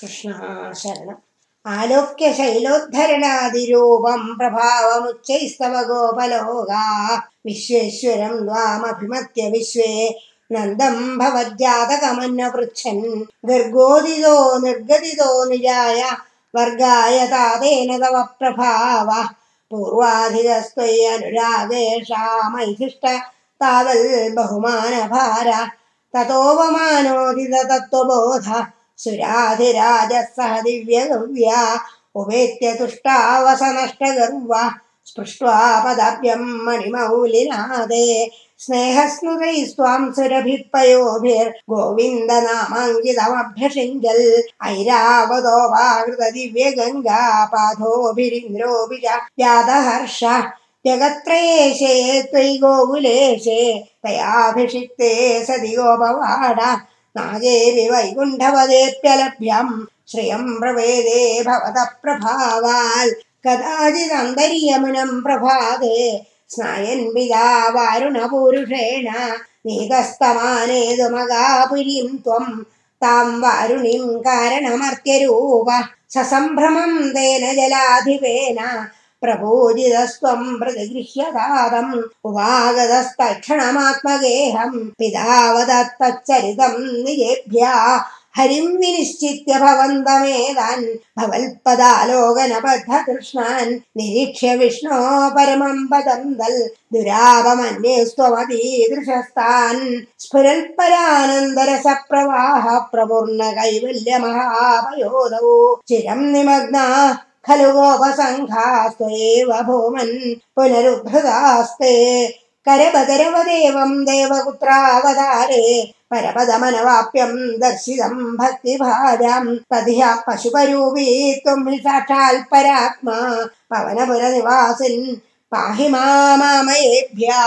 कृष्ण शरणम् आलोक्य शैलोद्धरणादिरूपं प्रभावमुच्चैस्तव गोपलोगा विश्वेश्वरं द्वामभिमत्य विश्वे नन्दं भवज्जातकमन्वपृच्छन् गर्गोदितो निर्गदितो निजाय वर्गाय तातेन तव प्रभाव पूर्वाधिगस्त्वयि अनुरागेषामैथिष्ट तावल् बहुमानभार ततोपमानोदित तत्त्वबोध सुराधिराजः सह दिव्यगव्या उपेत्य तुष्टावसनष्टगर्वा स्पृष्ट्वा पदाभ्यं मणिमौलिनादे स्नेहस्नुतैस्त्वां सुरभिः पयोभिर्गोविन्दनामाङ्कितमभ्यषिञ्जल् ऐरावतोपाकृतदिव्यगङ्गा पाथोभिरिन्द्रोऽपि च जातहर्ष जगत्त्रयेशे त्वयि गोकुलेशे तयाभिषिक्ते सति गोपवाड നാഗേരി വൈകുണ്ഠവദേപ്യലഭ്യം ശ്രയം പ്രവേദേ ഭവത പ്രഭാവാൽ. കഥാചിദന്തരീയമുനം പ്രഭാതേ. സ്നായൻ പിതാ വാരുണപൂരുഷേണ. നീതസ്തമാനേതുമകാപുരീം ത്വം. താം വാരുണിം കാരണമർത്യരൂപ. സസംഭ്രമം തേന ജലാധിപേന. प्रपूजितस्त्वं प्रतिगृह्यतादम् उपागतस्तक्षणमात्मगेहं पितावदत्तच्चरितं निजेभ्या हरिं विनिश्चित्य भवन्तमेतान् भवल्पदालोकनबद्धकृष्णान् निरीक्ष्य विष्णो परमं पदन्दल् दुरापमन्येस्त्वमतीदृशस्तान् स्फुरल्परानन्दरसप्रवाह प्रपूर्णकैवल्यमहापयोधौ चिरं निमग्ना खलु गोपसङ्घास्त्वयेव भूमन् पुनरुद्धृतास्ते देवपुत्रावतारे परपदमनवाप्यं दर्शितं भक्तिभाजां तदिह पशुपरूपी त्वं हि साक्षात् परात्मा पवनपुरनिवासिन् पाहि मामयेभ्यः